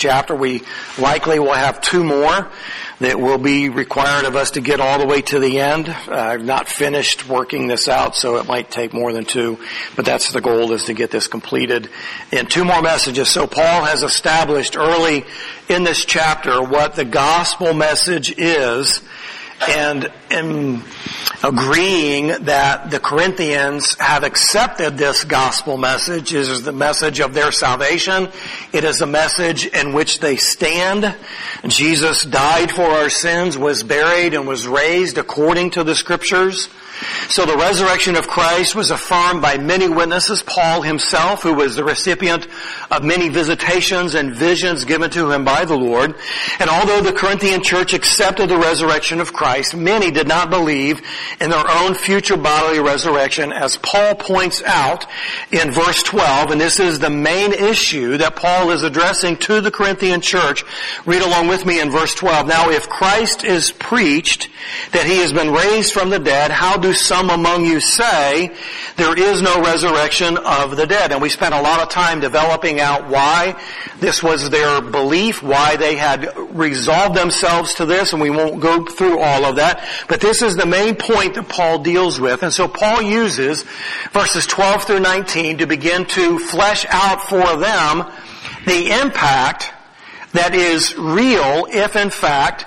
chapter. We likely will have two more that will be required of us to get all the way to the end. Uh, I've not finished working this out, so it might take more than two, but that's the goal is to get this completed in two more messages. So Paul has established early in this chapter what the gospel message is and, and agreeing that the Corinthians have accepted this gospel message it is the message of their salvation. It is a message in which they stand. Jesus died for our sins, was buried, and was raised according to the scriptures. So the resurrection of Christ was affirmed by many witnesses, Paul himself, who was the recipient of many visitations and visions given to him by the Lord. And although the Corinthian church accepted the resurrection of Christ, many did not believe in their own future bodily resurrection, as Paul points out in verse 12, and this is the main issue that Paul is addressing to the Corinthian church. Read along with me in verse 12. Now if Christ is preached that he has been raised from the dead, how do some among you say there is no resurrection of the dead? And we spent a lot of time developing out why this was their belief, why they had resolved themselves to this, and we won't go through all of that. But this is the main point that Paul deals with. And so Paul uses verses 12 through 19 to begin to flesh out for them the impact that is real if in fact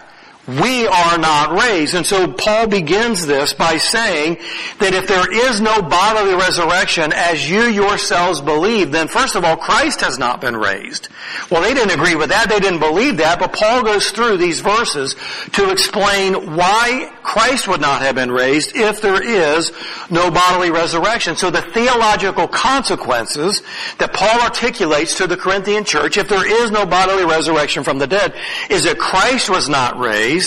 we are not raised. And so Paul begins this by saying that if there is no bodily resurrection as you yourselves believe, then first of all, Christ has not been raised. Well, they didn't agree with that. They didn't believe that. But Paul goes through these verses to explain why Christ would not have been raised if there is no bodily resurrection. So the theological consequences that Paul articulates to the Corinthian church, if there is no bodily resurrection from the dead, is that Christ was not raised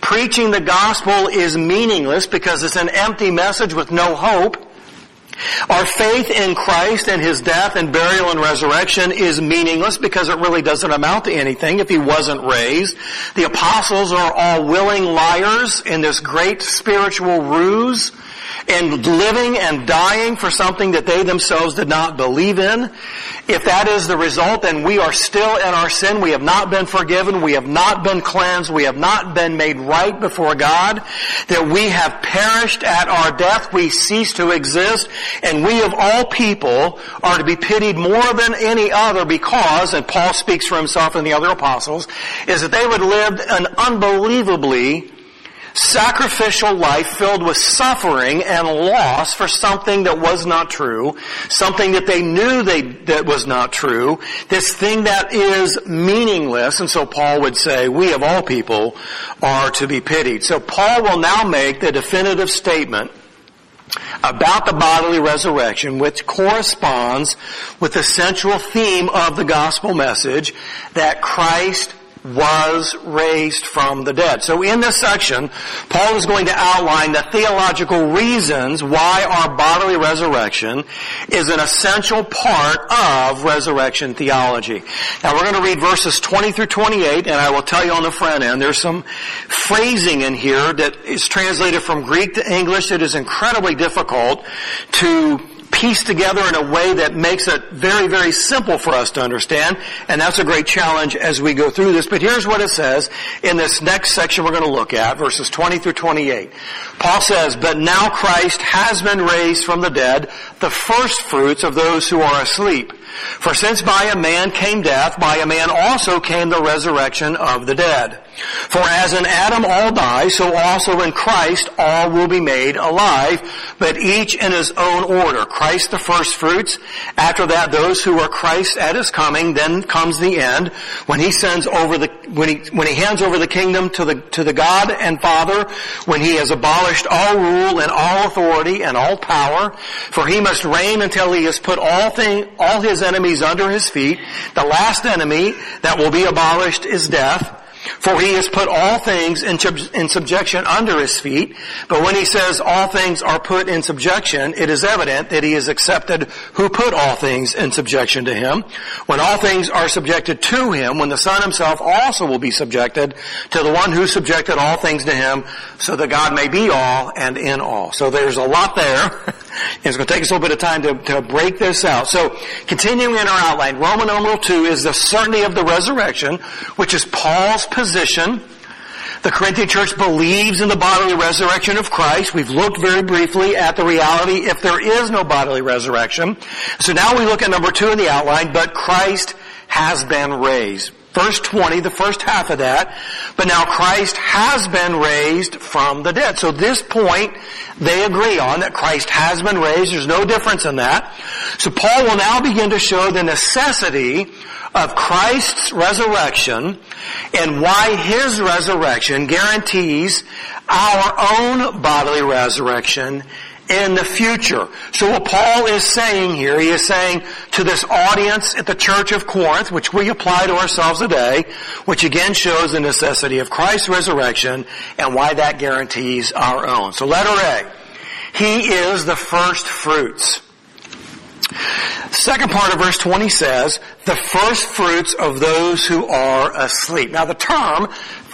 Preaching the gospel is meaningless because it's an empty message with no hope. Our faith in Christ and His death and burial and resurrection is meaningless because it really doesn't amount to anything if He wasn't raised. The apostles are all willing liars in this great spiritual ruse and living and dying for something that they themselves did not believe in. If that is the result, then we are still in our sin. We have not been forgiven. We have not been cleansed. We have not been made right before God. That we have perished at our death. We cease to exist. And we of all people are to be pitied more than any other because, and Paul speaks for himself and the other apostles, is that they would live an unbelievably sacrificial life filled with suffering and loss for something that was not true, something that they knew they, that was not true, this thing that is meaningless, and so Paul would say, we of all people are to be pitied. So Paul will now make the definitive statement about the bodily resurrection, which corresponds with the central theme of the gospel message that Christ was raised from the dead. So in this section, Paul is going to outline the theological reasons why our bodily resurrection is an essential part of resurrection theology. Now we're going to read verses 20 through 28, and I will tell you on the front end, there's some phrasing in here that is translated from Greek to English that is incredibly difficult to pieced together in a way that makes it very, very simple for us to understand. And that's a great challenge as we go through this. But here's what it says in this next section we're going to look at, verses 20 through 28. Paul says, But now Christ has been raised from the dead, the first fruits of those who are asleep. For since by a man came death, by a man also came the resurrection of the dead. For as in Adam all die, so also in Christ all will be made alive, but each in his own order. Christ the first fruits, after that those who are Christ at his coming, then comes the end, when he sends over the, when he, when he hands over the kingdom to the, to the God and Father, when he has abolished all rule and all authority and all power, for he must reign until he has put all thing, all his enemies under his feet. The last enemy that will be abolished is death. For he has put all things in, subjection under his feet. But when he says all things are put in subjection, it is evident that he has accepted who put all things in subjection to him. When all things are subjected to him, when the Son himself also will be subjected to the one who subjected all things to him, so that God may be all and in all. So there's a lot there. It's going to take us a little bit of time to, to break this out. So, continuing in our outline, Roman numeral 2 is the certainty of the resurrection, which is Paul's position. The Corinthian church believes in the bodily resurrection of Christ. We've looked very briefly at the reality if there is no bodily resurrection. So now we look at number two in the outline, but Christ has been raised. Verse 20, the first half of that. But now Christ has been raised from the dead. So this point they agree on that Christ has been raised. There's no difference in that. So Paul will now begin to show the necessity of Christ's resurrection and why his resurrection guarantees our own bodily resurrection in the future. So what Paul is saying here, he is saying to this audience at the church of Corinth, which we apply to ourselves today, which again shows the necessity of Christ's resurrection and why that guarantees our own. So letter A. He is the first fruits. Second part of verse 20 says, the first fruits of those who are asleep. Now the term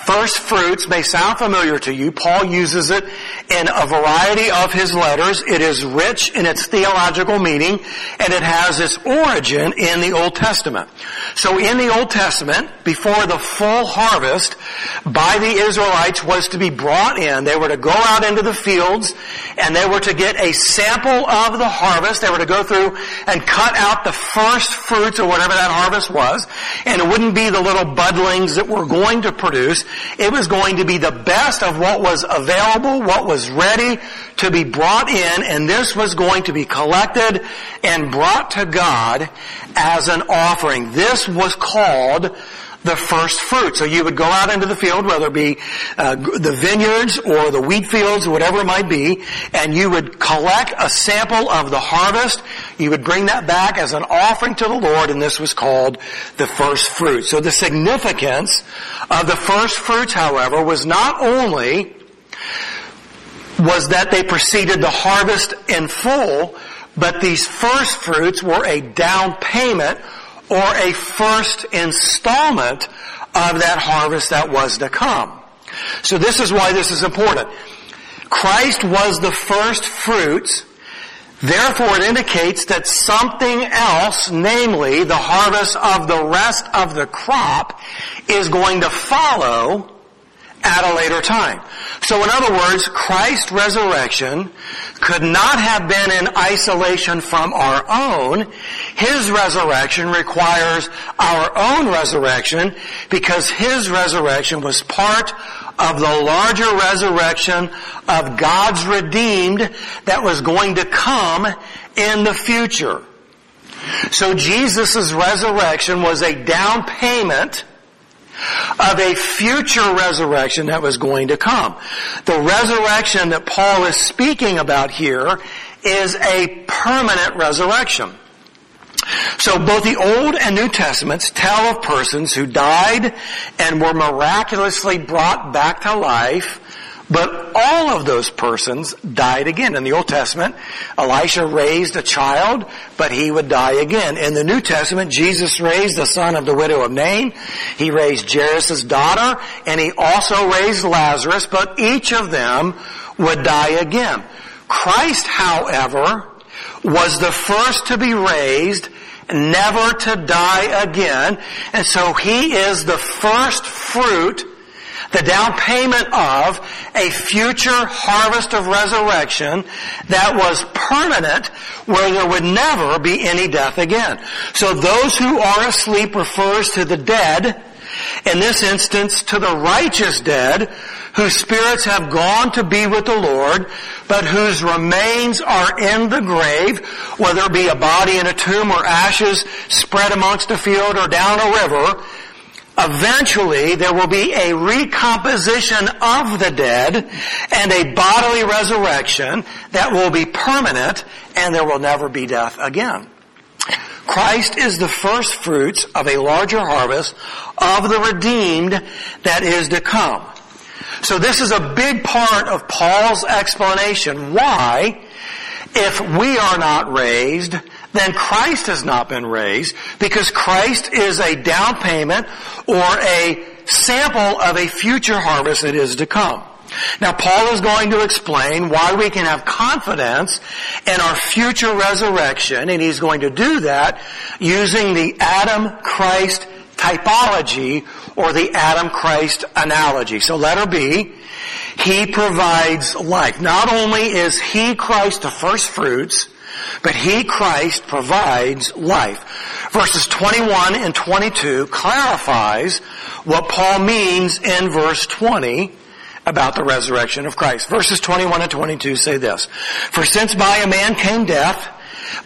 First fruits may sound familiar to you. Paul uses it in a variety of his letters. It is rich in its theological meaning and it has its origin in the Old Testament. So in the Old Testament, before the full harvest by the Israelites was to be brought in, they were to go out into the fields and they were to get a sample of the harvest. They were to go through and cut out the first fruits or whatever that harvest was. And it wouldn't be the little budlings that were going to produce. It was going to be the best of what was available, what was ready to be brought in, and this was going to be collected and brought to God as an offering. This was called the first fruit. So you would go out into the field, whether it be uh, the vineyards or the wheat fields, or whatever it might be, and you would collect a sample of the harvest. You would bring that back as an offering to the Lord, and this was called the first fruit. So the significance of the first fruits, however, was not only was that they preceded the harvest in full, but these first fruits were a down payment or a first installment of that harvest that was to come. So this is why this is important. Christ was the first fruits, therefore it indicates that something else, namely the harvest of the rest of the crop, is going to follow at a later time. So in other words, Christ's resurrection could not have been in isolation from our own. His resurrection requires our own resurrection because His resurrection was part of the larger resurrection of God's redeemed that was going to come in the future. So Jesus' resurrection was a down payment of a future resurrection that was going to come. The resurrection that Paul is speaking about here is a permanent resurrection. So both the Old and New Testaments tell of persons who died and were miraculously brought back to life but all of those persons died again. In the Old Testament, Elisha raised a child, but he would die again. In the New Testament, Jesus raised the son of the widow of Nain. He raised Jairus' daughter, and he also raised Lazarus, but each of them would die again. Christ, however, was the first to be raised, never to die again, and so he is the first fruit the down payment of a future harvest of resurrection that was permanent where there would never be any death again. So those who are asleep refers to the dead, in this instance to the righteous dead, whose spirits have gone to be with the Lord, but whose remains are in the grave, whether it be a body in a tomb or ashes spread amongst a field or down a river, Eventually, there will be a recomposition of the dead and a bodily resurrection that will be permanent and there will never be death again. Christ is the first fruits of a larger harvest of the redeemed that is to come. So this is a big part of Paul's explanation why, if we are not raised, then Christ has not been raised because Christ is a down payment or a sample of a future harvest that is to come. Now Paul is going to explain why we can have confidence in our future resurrection, and he's going to do that using the Adam Christ typology or the Adam Christ analogy. So letter B, he provides life. Not only is he Christ the first fruits, but he, Christ, provides life. Verses 21 and 22 clarifies what Paul means in verse 20 about the resurrection of Christ. Verses 21 and 22 say this, For since by a man came death,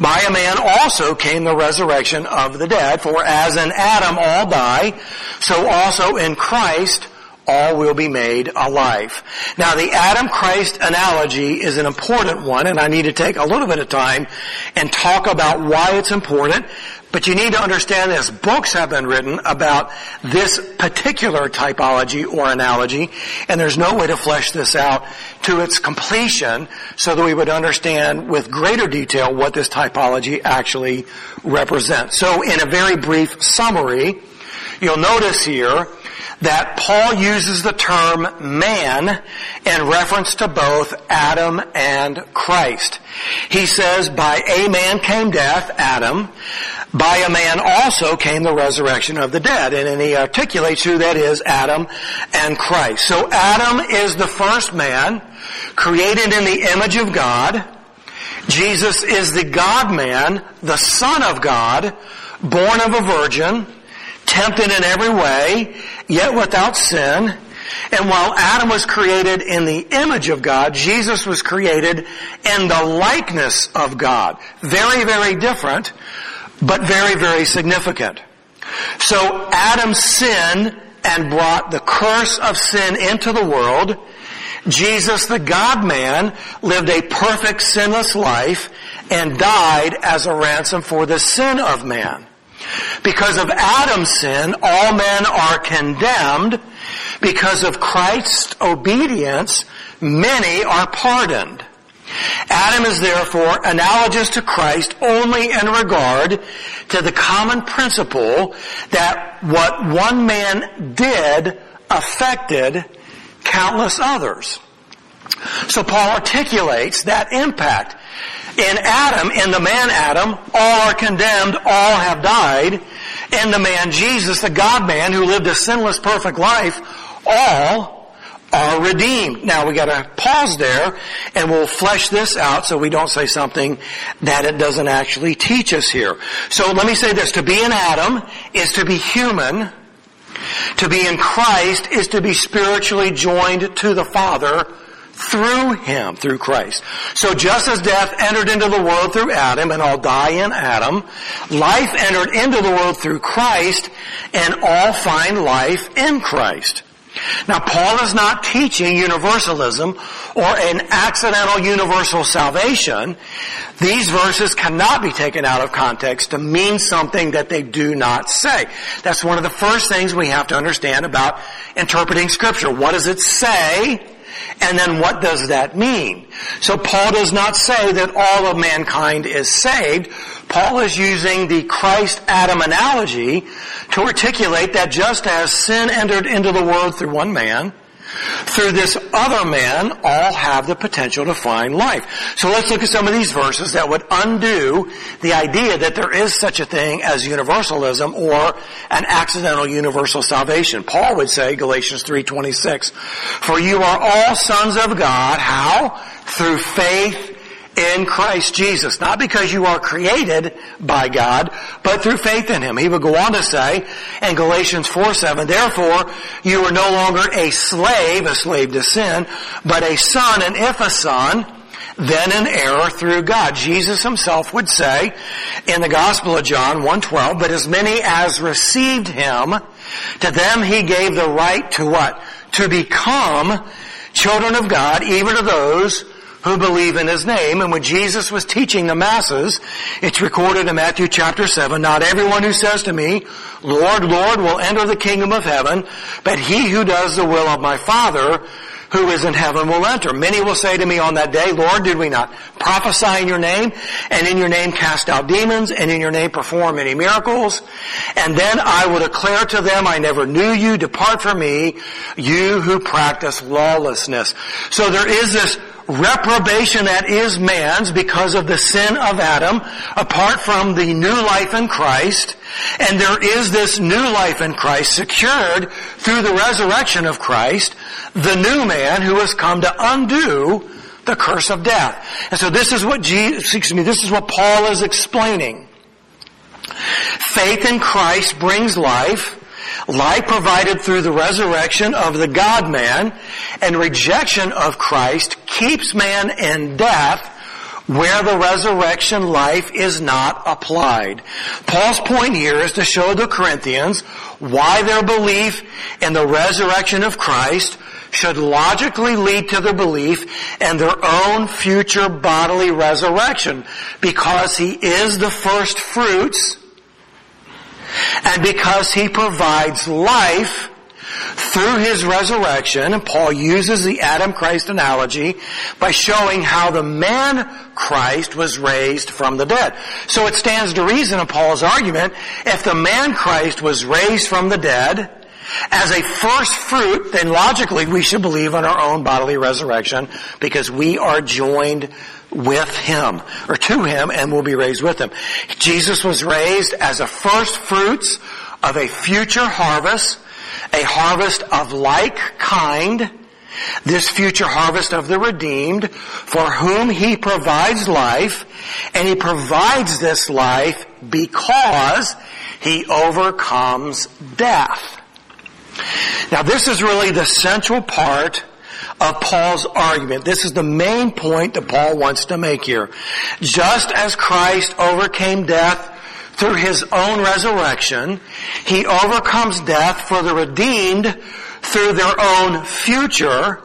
by a man also came the resurrection of the dead, for as in Adam all die, so also in Christ all will be made alive. Now the Adam Christ analogy is an important one and I need to take a little bit of time and talk about why it's important. But you need to understand this. Books have been written about this particular typology or analogy and there's no way to flesh this out to its completion so that we would understand with greater detail what this typology actually represents. So in a very brief summary, you'll notice here that Paul uses the term man in reference to both Adam and Christ. He says, by a man came death, Adam, by a man also came the resurrection of the dead. And then he articulates who that is, Adam and Christ. So Adam is the first man created in the image of God. Jesus is the God man, the son of God, born of a virgin, tempted in every way, yet without sin. And while Adam was created in the image of God, Jesus was created in the likeness of God. Very, very different, but very, very significant. So Adam sinned and brought the curse of sin into the world. Jesus, the God-man, lived a perfect sinless life and died as a ransom for the sin of man. Because of Adam's sin, all men are condemned. Because of Christ's obedience, many are pardoned. Adam is therefore analogous to Christ only in regard to the common principle that what one man did affected countless others. So Paul articulates that impact. In Adam, in the man Adam, all are condemned, all have died. In the man Jesus, the God-man who lived a sinless, perfect life, all are redeemed. Now we gotta pause there and we'll flesh this out so we don't say something that it doesn't actually teach us here. So let me say this, to be in Adam is to be human. To be in Christ is to be spiritually joined to the Father through him, through Christ. So just as death entered into the world through Adam and all die in Adam, life entered into the world through Christ and all find life in Christ. Now Paul is not teaching universalism or an accidental universal salvation. These verses cannot be taken out of context to mean something that they do not say. That's one of the first things we have to understand about interpreting scripture. What does it say? And then what does that mean? So Paul does not say that all of mankind is saved. Paul is using the Christ-Adam analogy to articulate that just as sin entered into the world through one man, through this other man, all have the potential to find life. So let's look at some of these verses that would undo the idea that there is such a thing as universalism or an accidental universal salvation. Paul would say, Galatians 3.26, For you are all sons of God, how? Through faith in Christ Jesus. Not because you are created by God, but through faith in Him. He would go on to say in Galatians 4, 7, Therefore, you are no longer a slave, a slave to sin, but a son, and if a son, then an heir through God. Jesus himself would say in the Gospel of John 1.12, But as many as received Him, to them He gave the right to what? To become children of God, even to those who believe in his name. And when Jesus was teaching the masses, it's recorded in Matthew chapter 7, not everyone who says to me, Lord, Lord, will enter the kingdom of heaven, but he who does the will of my Father who is in heaven will enter. Many will say to me on that day, Lord, did we not prophesy in your name and in your name cast out demons and in your name perform many miracles? And then I will declare to them, I never knew you, depart from me, you who practice lawlessness. So there is this reprobation that is man's because of the sin of Adam apart from the new life in Christ. And there is this new life in Christ secured through the resurrection of Christ, the new man who has come to undo the curse of death. And so this is what Jesus, excuse me, this is what Paul is explaining. Faith in Christ brings life. Life provided through the resurrection of the God-man and rejection of Christ keeps man in death where the resurrection life is not applied. Paul's point here is to show the Corinthians why their belief in the resurrection of Christ should logically lead to their belief in their own future bodily resurrection because he is the first fruits and because he provides life through his resurrection, Paul uses the Adam Christ analogy by showing how the man Christ was raised from the dead. So it stands to reason in Paul's argument, if the man Christ was raised from the dead, as a first fruit, then logically we should believe in our own bodily resurrection because we are joined with him or to him and will be raised with him. Jesus was raised as a first fruits of a future harvest, a harvest of like kind, this future harvest of the redeemed for whom he provides life and he provides this life because he overcomes death. Now this is really the central part of Paul's argument. This is the main point that Paul wants to make here. Just as Christ overcame death through his own resurrection, he overcomes death for the redeemed through their own future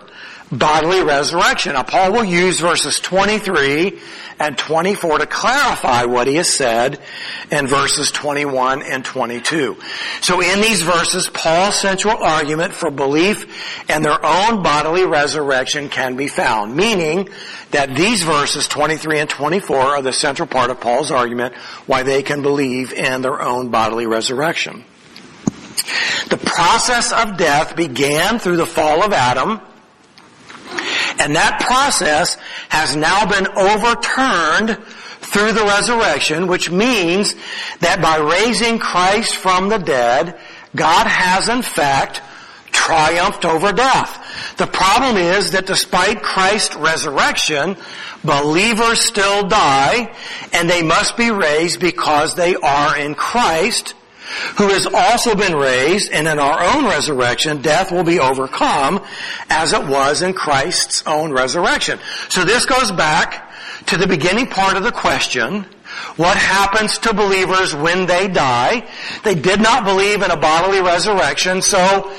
bodily resurrection. Now Paul will use verses 23 and 24 to clarify what he has said in verses 21 and 22. So in these verses, Paul's central argument for belief in their own bodily resurrection can be found, meaning that these verses 23 and 24 are the central part of Paul's argument why they can believe in their own bodily resurrection. The process of death began through the fall of Adam, and that process has now been overturned through the resurrection, which means that by raising Christ from the dead, God has in fact triumphed over death. The problem is that despite Christ's resurrection, believers still die and they must be raised because they are in Christ who has also been raised, and in our own resurrection, death will be overcome as it was in Christ's own resurrection. So this goes back to the beginning part of the question, what happens to believers when they die? They did not believe in a bodily resurrection, so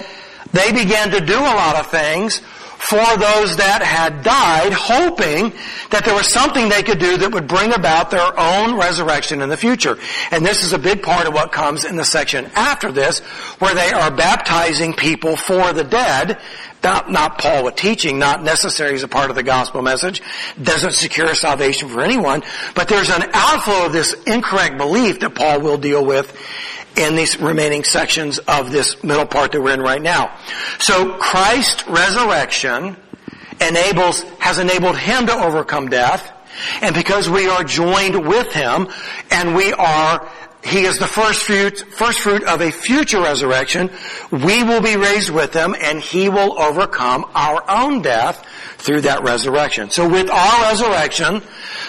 they began to do a lot of things for those that had died, hoping that there was something they could do that would bring about their own resurrection in the future. And this is a big part of what comes in the section after this, where they are baptizing people for the dead. Not, not Paul with teaching, not necessary as a part of the gospel message, doesn't secure salvation for anyone, but there's an outflow of this incorrect belief that Paul will deal with in these remaining sections of this middle part that we're in right now. So Christ's resurrection enables, has enabled him to overcome death, and because we are joined with him, and we are he is the first fruit, first fruit of a future resurrection. We will be raised with him and he will overcome our own death through that resurrection. So with our resurrection,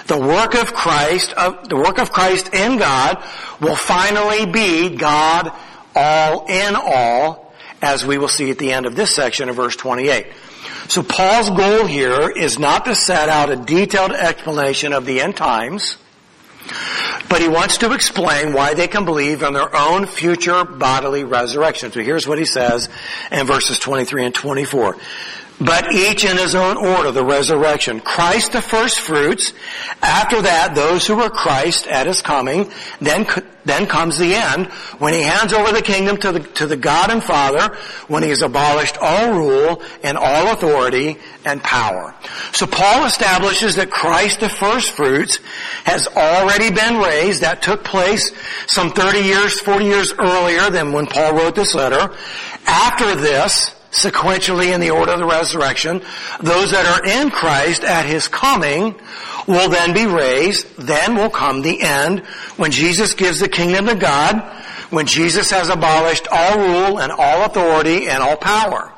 the work of Christ, uh, the work of Christ in God will finally be God all in all, as we will see at the end of this section of verse 28. So Paul's goal here is not to set out a detailed explanation of the end times, but he wants to explain why they can believe in their own future bodily resurrection. So here's what he says in verses 23 and 24. But each in his own order, the resurrection. Christ the first fruits. After that, those who were Christ at his coming. Then, then comes the end when he hands over the kingdom to the, to the God and Father when he has abolished all rule and all authority and power. So Paul establishes that Christ the first fruits has already been raised. That took place some 30 years, 40 years earlier than when Paul wrote this letter. After this, sequentially in the order of the resurrection. Those that are in Christ at His coming will then be raised. Then will come the end when Jesus gives the kingdom to God, when Jesus has abolished all rule and all authority and all power.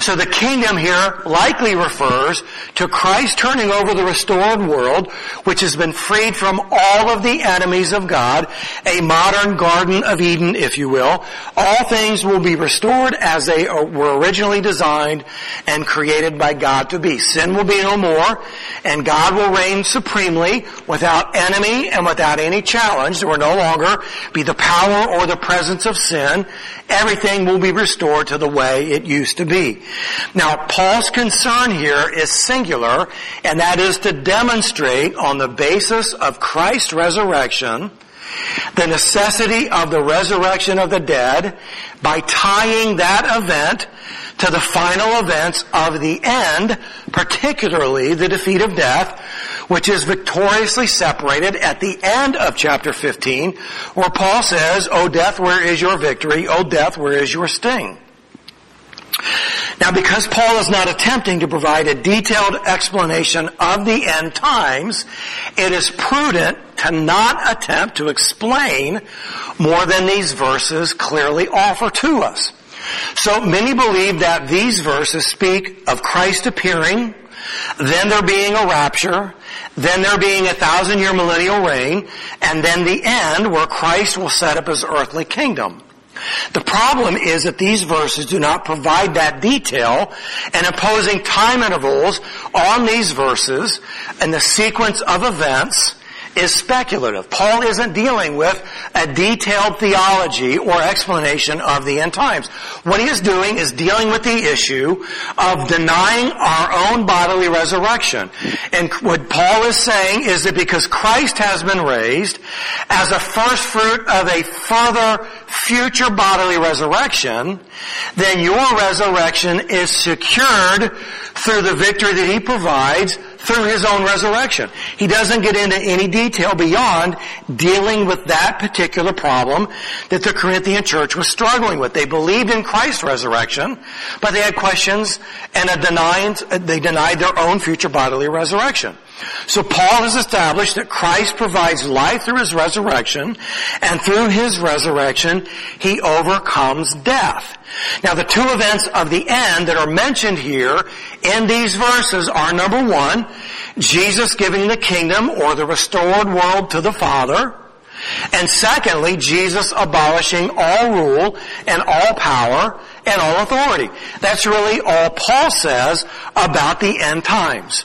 So the kingdom here likely refers to Christ turning over the restored world, which has been freed from all of the enemies of God, a modern Garden of Eden, if you will. All things will be restored as they were originally designed and created by God to be. Sin will be no more, and God will reign supremely without enemy and without any challenge. There will no longer be the power or the presence of sin. Everything will be restored to the way it used to be. Now, Paul's concern here is singular, and that is to demonstrate on the basis of Christ's resurrection the necessity of the resurrection of the dead by tying that event to the final events of the end, particularly the defeat of death, which is victoriously separated at the end of chapter 15, where Paul says, O death, where is your victory? O death, where is your sting? Now because Paul is not attempting to provide a detailed explanation of the end times, it is prudent to not attempt to explain more than these verses clearly offer to us. So many believe that these verses speak of Christ appearing, then there being a rapture, then there being a thousand year millennial reign, and then the end where Christ will set up his earthly kingdom. The problem is that these verses do not provide that detail and imposing time intervals on these verses and the sequence of events is speculative. Paul isn't dealing with a detailed theology or explanation of the end times. What he is doing is dealing with the issue of denying our own bodily resurrection. And what Paul is saying is that because Christ has been raised as a first fruit of a further future bodily resurrection, then your resurrection is secured through the victory that he provides through his own resurrection. He doesn't get into any detail beyond dealing with that particular problem that the Corinthian church was struggling with. They believed in Christ's resurrection, but they had questions and a denied, they denied their own future bodily resurrection. So Paul has established that Christ provides life through his resurrection, and through his resurrection, he overcomes death. Now the two events of the end that are mentioned here in these verses are number one, Jesus giving the kingdom or the restored world to the Father, and secondly, Jesus abolishing all rule and all power and all authority. That's really all Paul says about the end times.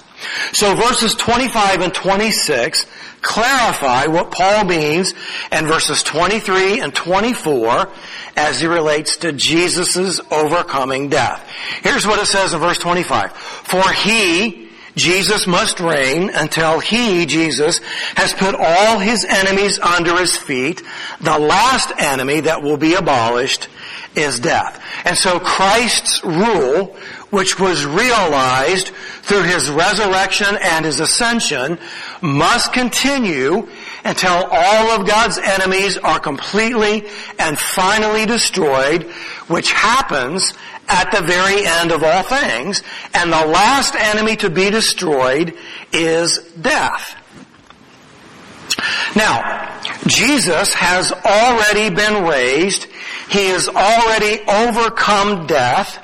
So verses 25 and 26 clarify what Paul means and verses 23 and 24 as he relates to Jesus' overcoming death. Here's what it says in verse 25. For he, Jesus must reign until he, Jesus, has put all his enemies under his feet. The last enemy that will be abolished is death. And so Christ's rule which was realized through his resurrection and his ascension must continue until all of God's enemies are completely and finally destroyed, which happens at the very end of all things. And the last enemy to be destroyed is death. Now, Jesus has already been raised. He has already overcome death.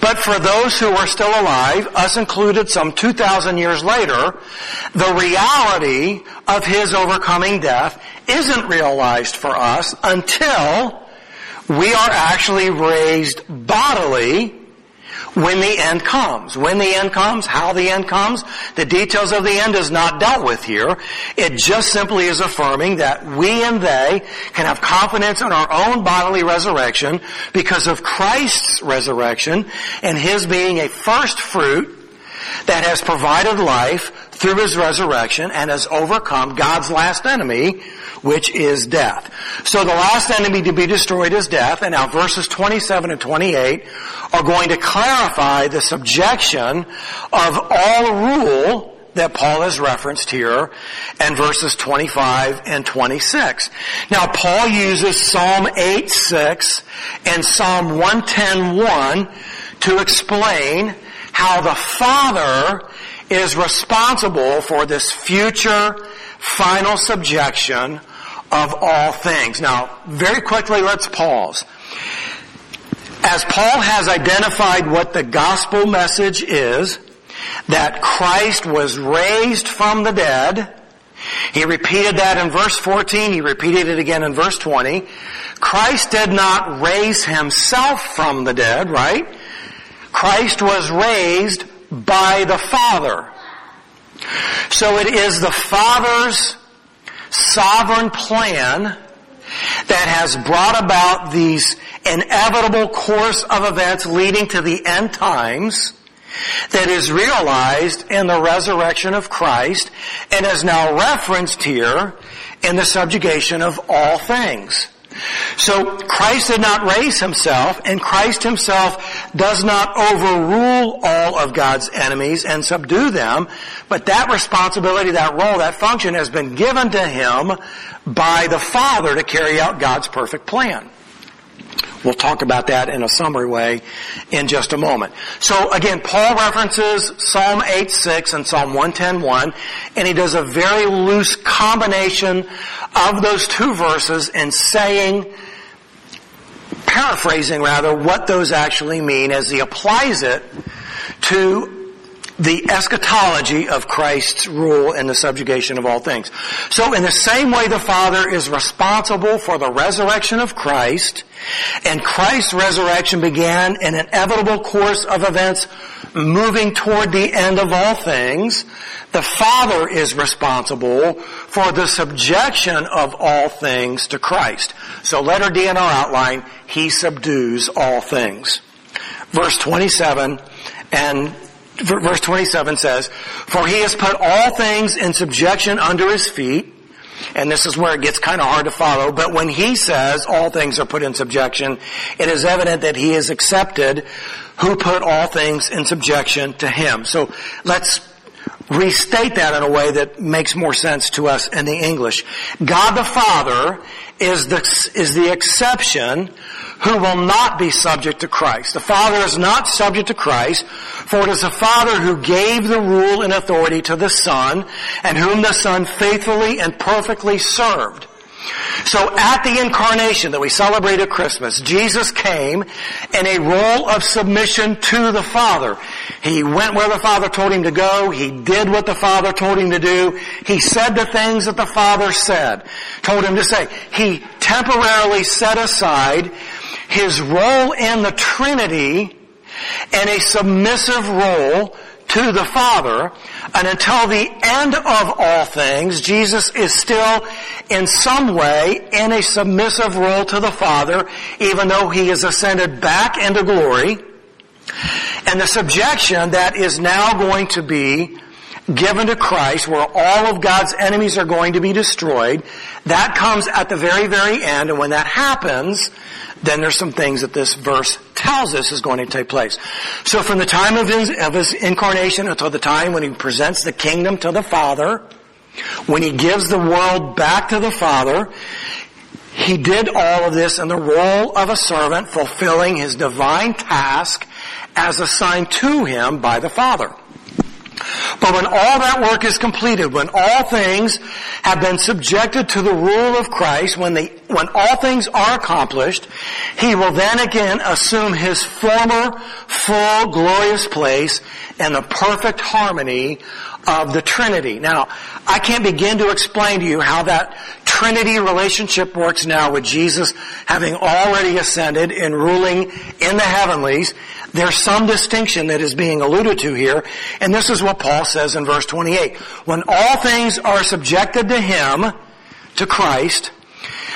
But for those who are still alive, us included some 2,000 years later, the reality of His overcoming death isn't realized for us until we are actually raised bodily when the end comes. When the end comes, how the end comes, the details of the end is not dealt with here. It just simply is affirming that we and they can have confidence in our own bodily resurrection because of Christ's resurrection and His being a first fruit that has provided life through His resurrection and has overcome God's last enemy, which is death. So the last enemy to be destroyed is death, and now verses 27 and 28 are going to clarify the subjection of all rule that Paul has referenced here and verses 25 and 26. Now Paul uses Psalm 8, 6 and Psalm 110, 1 to explain how the Father is responsible for this future final subjection of all things. Now, very quickly, let's pause. As Paul has identified what the gospel message is, that Christ was raised from the dead, he repeated that in verse 14, he repeated it again in verse 20. Christ did not raise himself from the dead, right? Christ was raised by the Father. So it is the Father's sovereign plan that has brought about these inevitable course of events leading to the end times that is realized in the resurrection of Christ and is now referenced here in the subjugation of all things. So Christ did not raise himself and Christ himself does not overrule all of God's enemies and subdue them, but that responsibility, that role, that function has been given to him by the Father to carry out God's perfect plan. We'll talk about that in a summary way in just a moment. So again, Paul references Psalm 8.6 and Psalm 110.1, and he does a very loose combination of those two verses in saying, paraphrasing rather, what those actually mean as he applies it to the eschatology of Christ's rule and the subjugation of all things. So in the same way the Father is responsible for the resurrection of Christ, and Christ's resurrection began an inevitable course of events moving toward the end of all things, the Father is responsible for the subjection of all things to Christ. So letter D in our outline, He subdues all things. Verse 27 and verse 27 says, For he has put all things in subjection under his feet, and this is where it gets kind of hard to follow, but when he says all things are put in subjection, it is evident that he is accepted who put all things in subjection to him. So let's restate that in a way that makes more sense to us in the English. God the Father is the, is the exception who will not be subject to Christ. The Father is not subject to Christ, for it is the Father who gave the rule and authority to the Son, and whom the Son faithfully and perfectly served. So at the incarnation that we celebrate at Christmas, Jesus came in a role of submission to the Father. He went where the Father told him to go. He did what the Father told him to do. He said the things that the Father said, told him to say. He temporarily set aside his role in the Trinity and a submissive role to the Father, and until the end of all things, Jesus is still in some way in a submissive role to the Father, even though he is ascended back into glory. And the subjection that is now going to be given to Christ, where all of God's enemies are going to be destroyed, that comes at the very, very end, and when that happens, then there's some things that this verse tells us is going to take place. So from the time of his, of his incarnation until the time when he presents the kingdom to the Father, when he gives the world back to the Father, he did all of this in the role of a servant fulfilling his divine task as assigned to him by the Father. But when all that work is completed, when all things have been subjected to the rule of Christ, when when all things are accomplished, he will then again assume his former full glorious place in the perfect harmony of the Trinity. Now, I can't begin to explain to you how that Trinity relationship works now with Jesus having already ascended and ruling in the heavenlies. There's some distinction that is being alluded to here, and this is what Paul says in verse 28. When all things are subjected to Him, to Christ,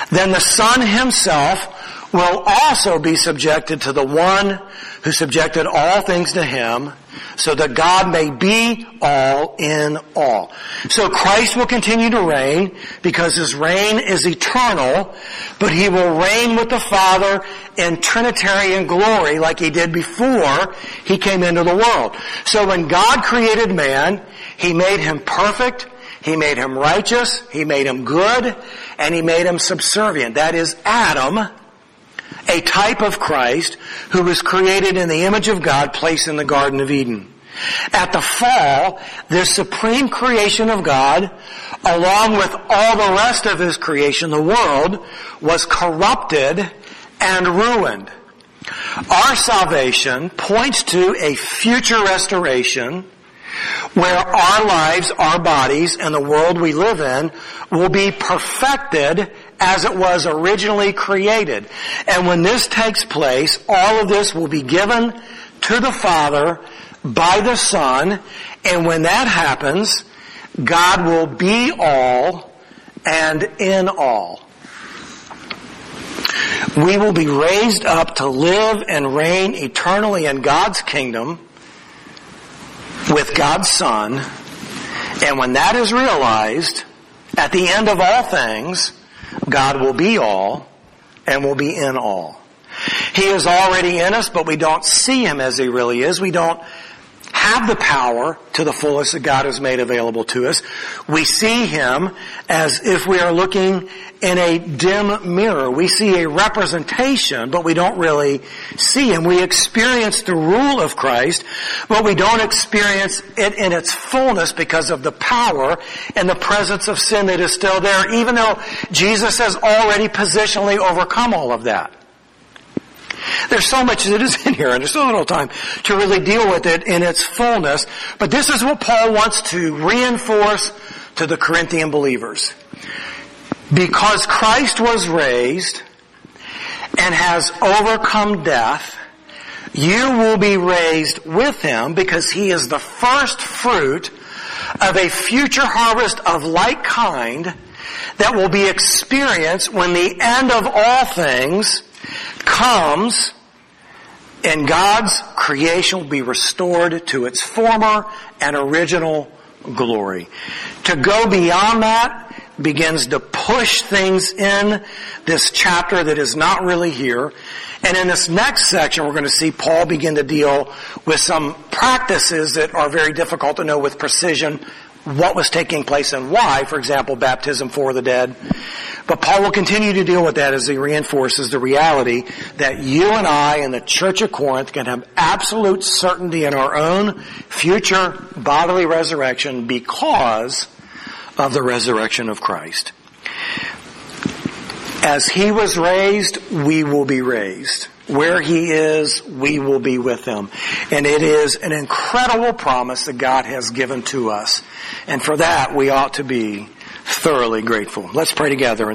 then the Son Himself will also be subjected to the one who subjected all things to him so that God may be all in all. So Christ will continue to reign because his reign is eternal, but he will reign with the Father in Trinitarian glory like he did before he came into the world. So when God created man, he made him perfect, he made him righteous, he made him good, and he made him subservient. That is Adam, a type of Christ who was created in the image of God placed in the Garden of Eden. At the fall, this supreme creation of God, along with all the rest of His creation, the world, was corrupted and ruined. Our salvation points to a future restoration where our lives, our bodies, and the world we live in will be perfected as it was originally created. And when this takes place, all of this will be given to the Father by the Son, and when that happens, God will be all and in all. We will be raised up to live and reign eternally in God's kingdom with God's Son. And when that is realized, at the end of all things, God will be all and will be in all. He is already in us, but we don't see Him as He really is. We don't have the power to the fullest that God has made available to us. We see Him as if we are looking in a dim mirror. We see a representation, but we don't really see Him. We experience the rule of Christ, but we don't experience it in its fullness because of the power and the presence of sin that is still there, even though Jesus has already positionally overcome all of that. There's so much that is in here, and there's so little time to really deal with it in its fullness. But this is what Paul wants to reinforce to the Corinthian believers. Because Christ was raised and has overcome death, you will be raised with him because he is the first fruit of a future harvest of like kind that will be experienced when the end of all things comes and God's creation will be restored to its former and original glory. To go beyond that begins to push things in this chapter that is not really here. And in this next section, we're going to see Paul begin to deal with some practices that are very difficult to know with precision what was taking place and why, for example, baptism for the dead. But Paul will continue to deal with that as he reinforces the reality that you and I in the Church of Corinth can have absolute certainty in our own future bodily resurrection because of the resurrection of Christ. As he was raised, we will be raised. Where he is, we will be with him. And it is an incredible promise that God has given to us. And for that, we ought to be thoroughly grateful. Let's pray together.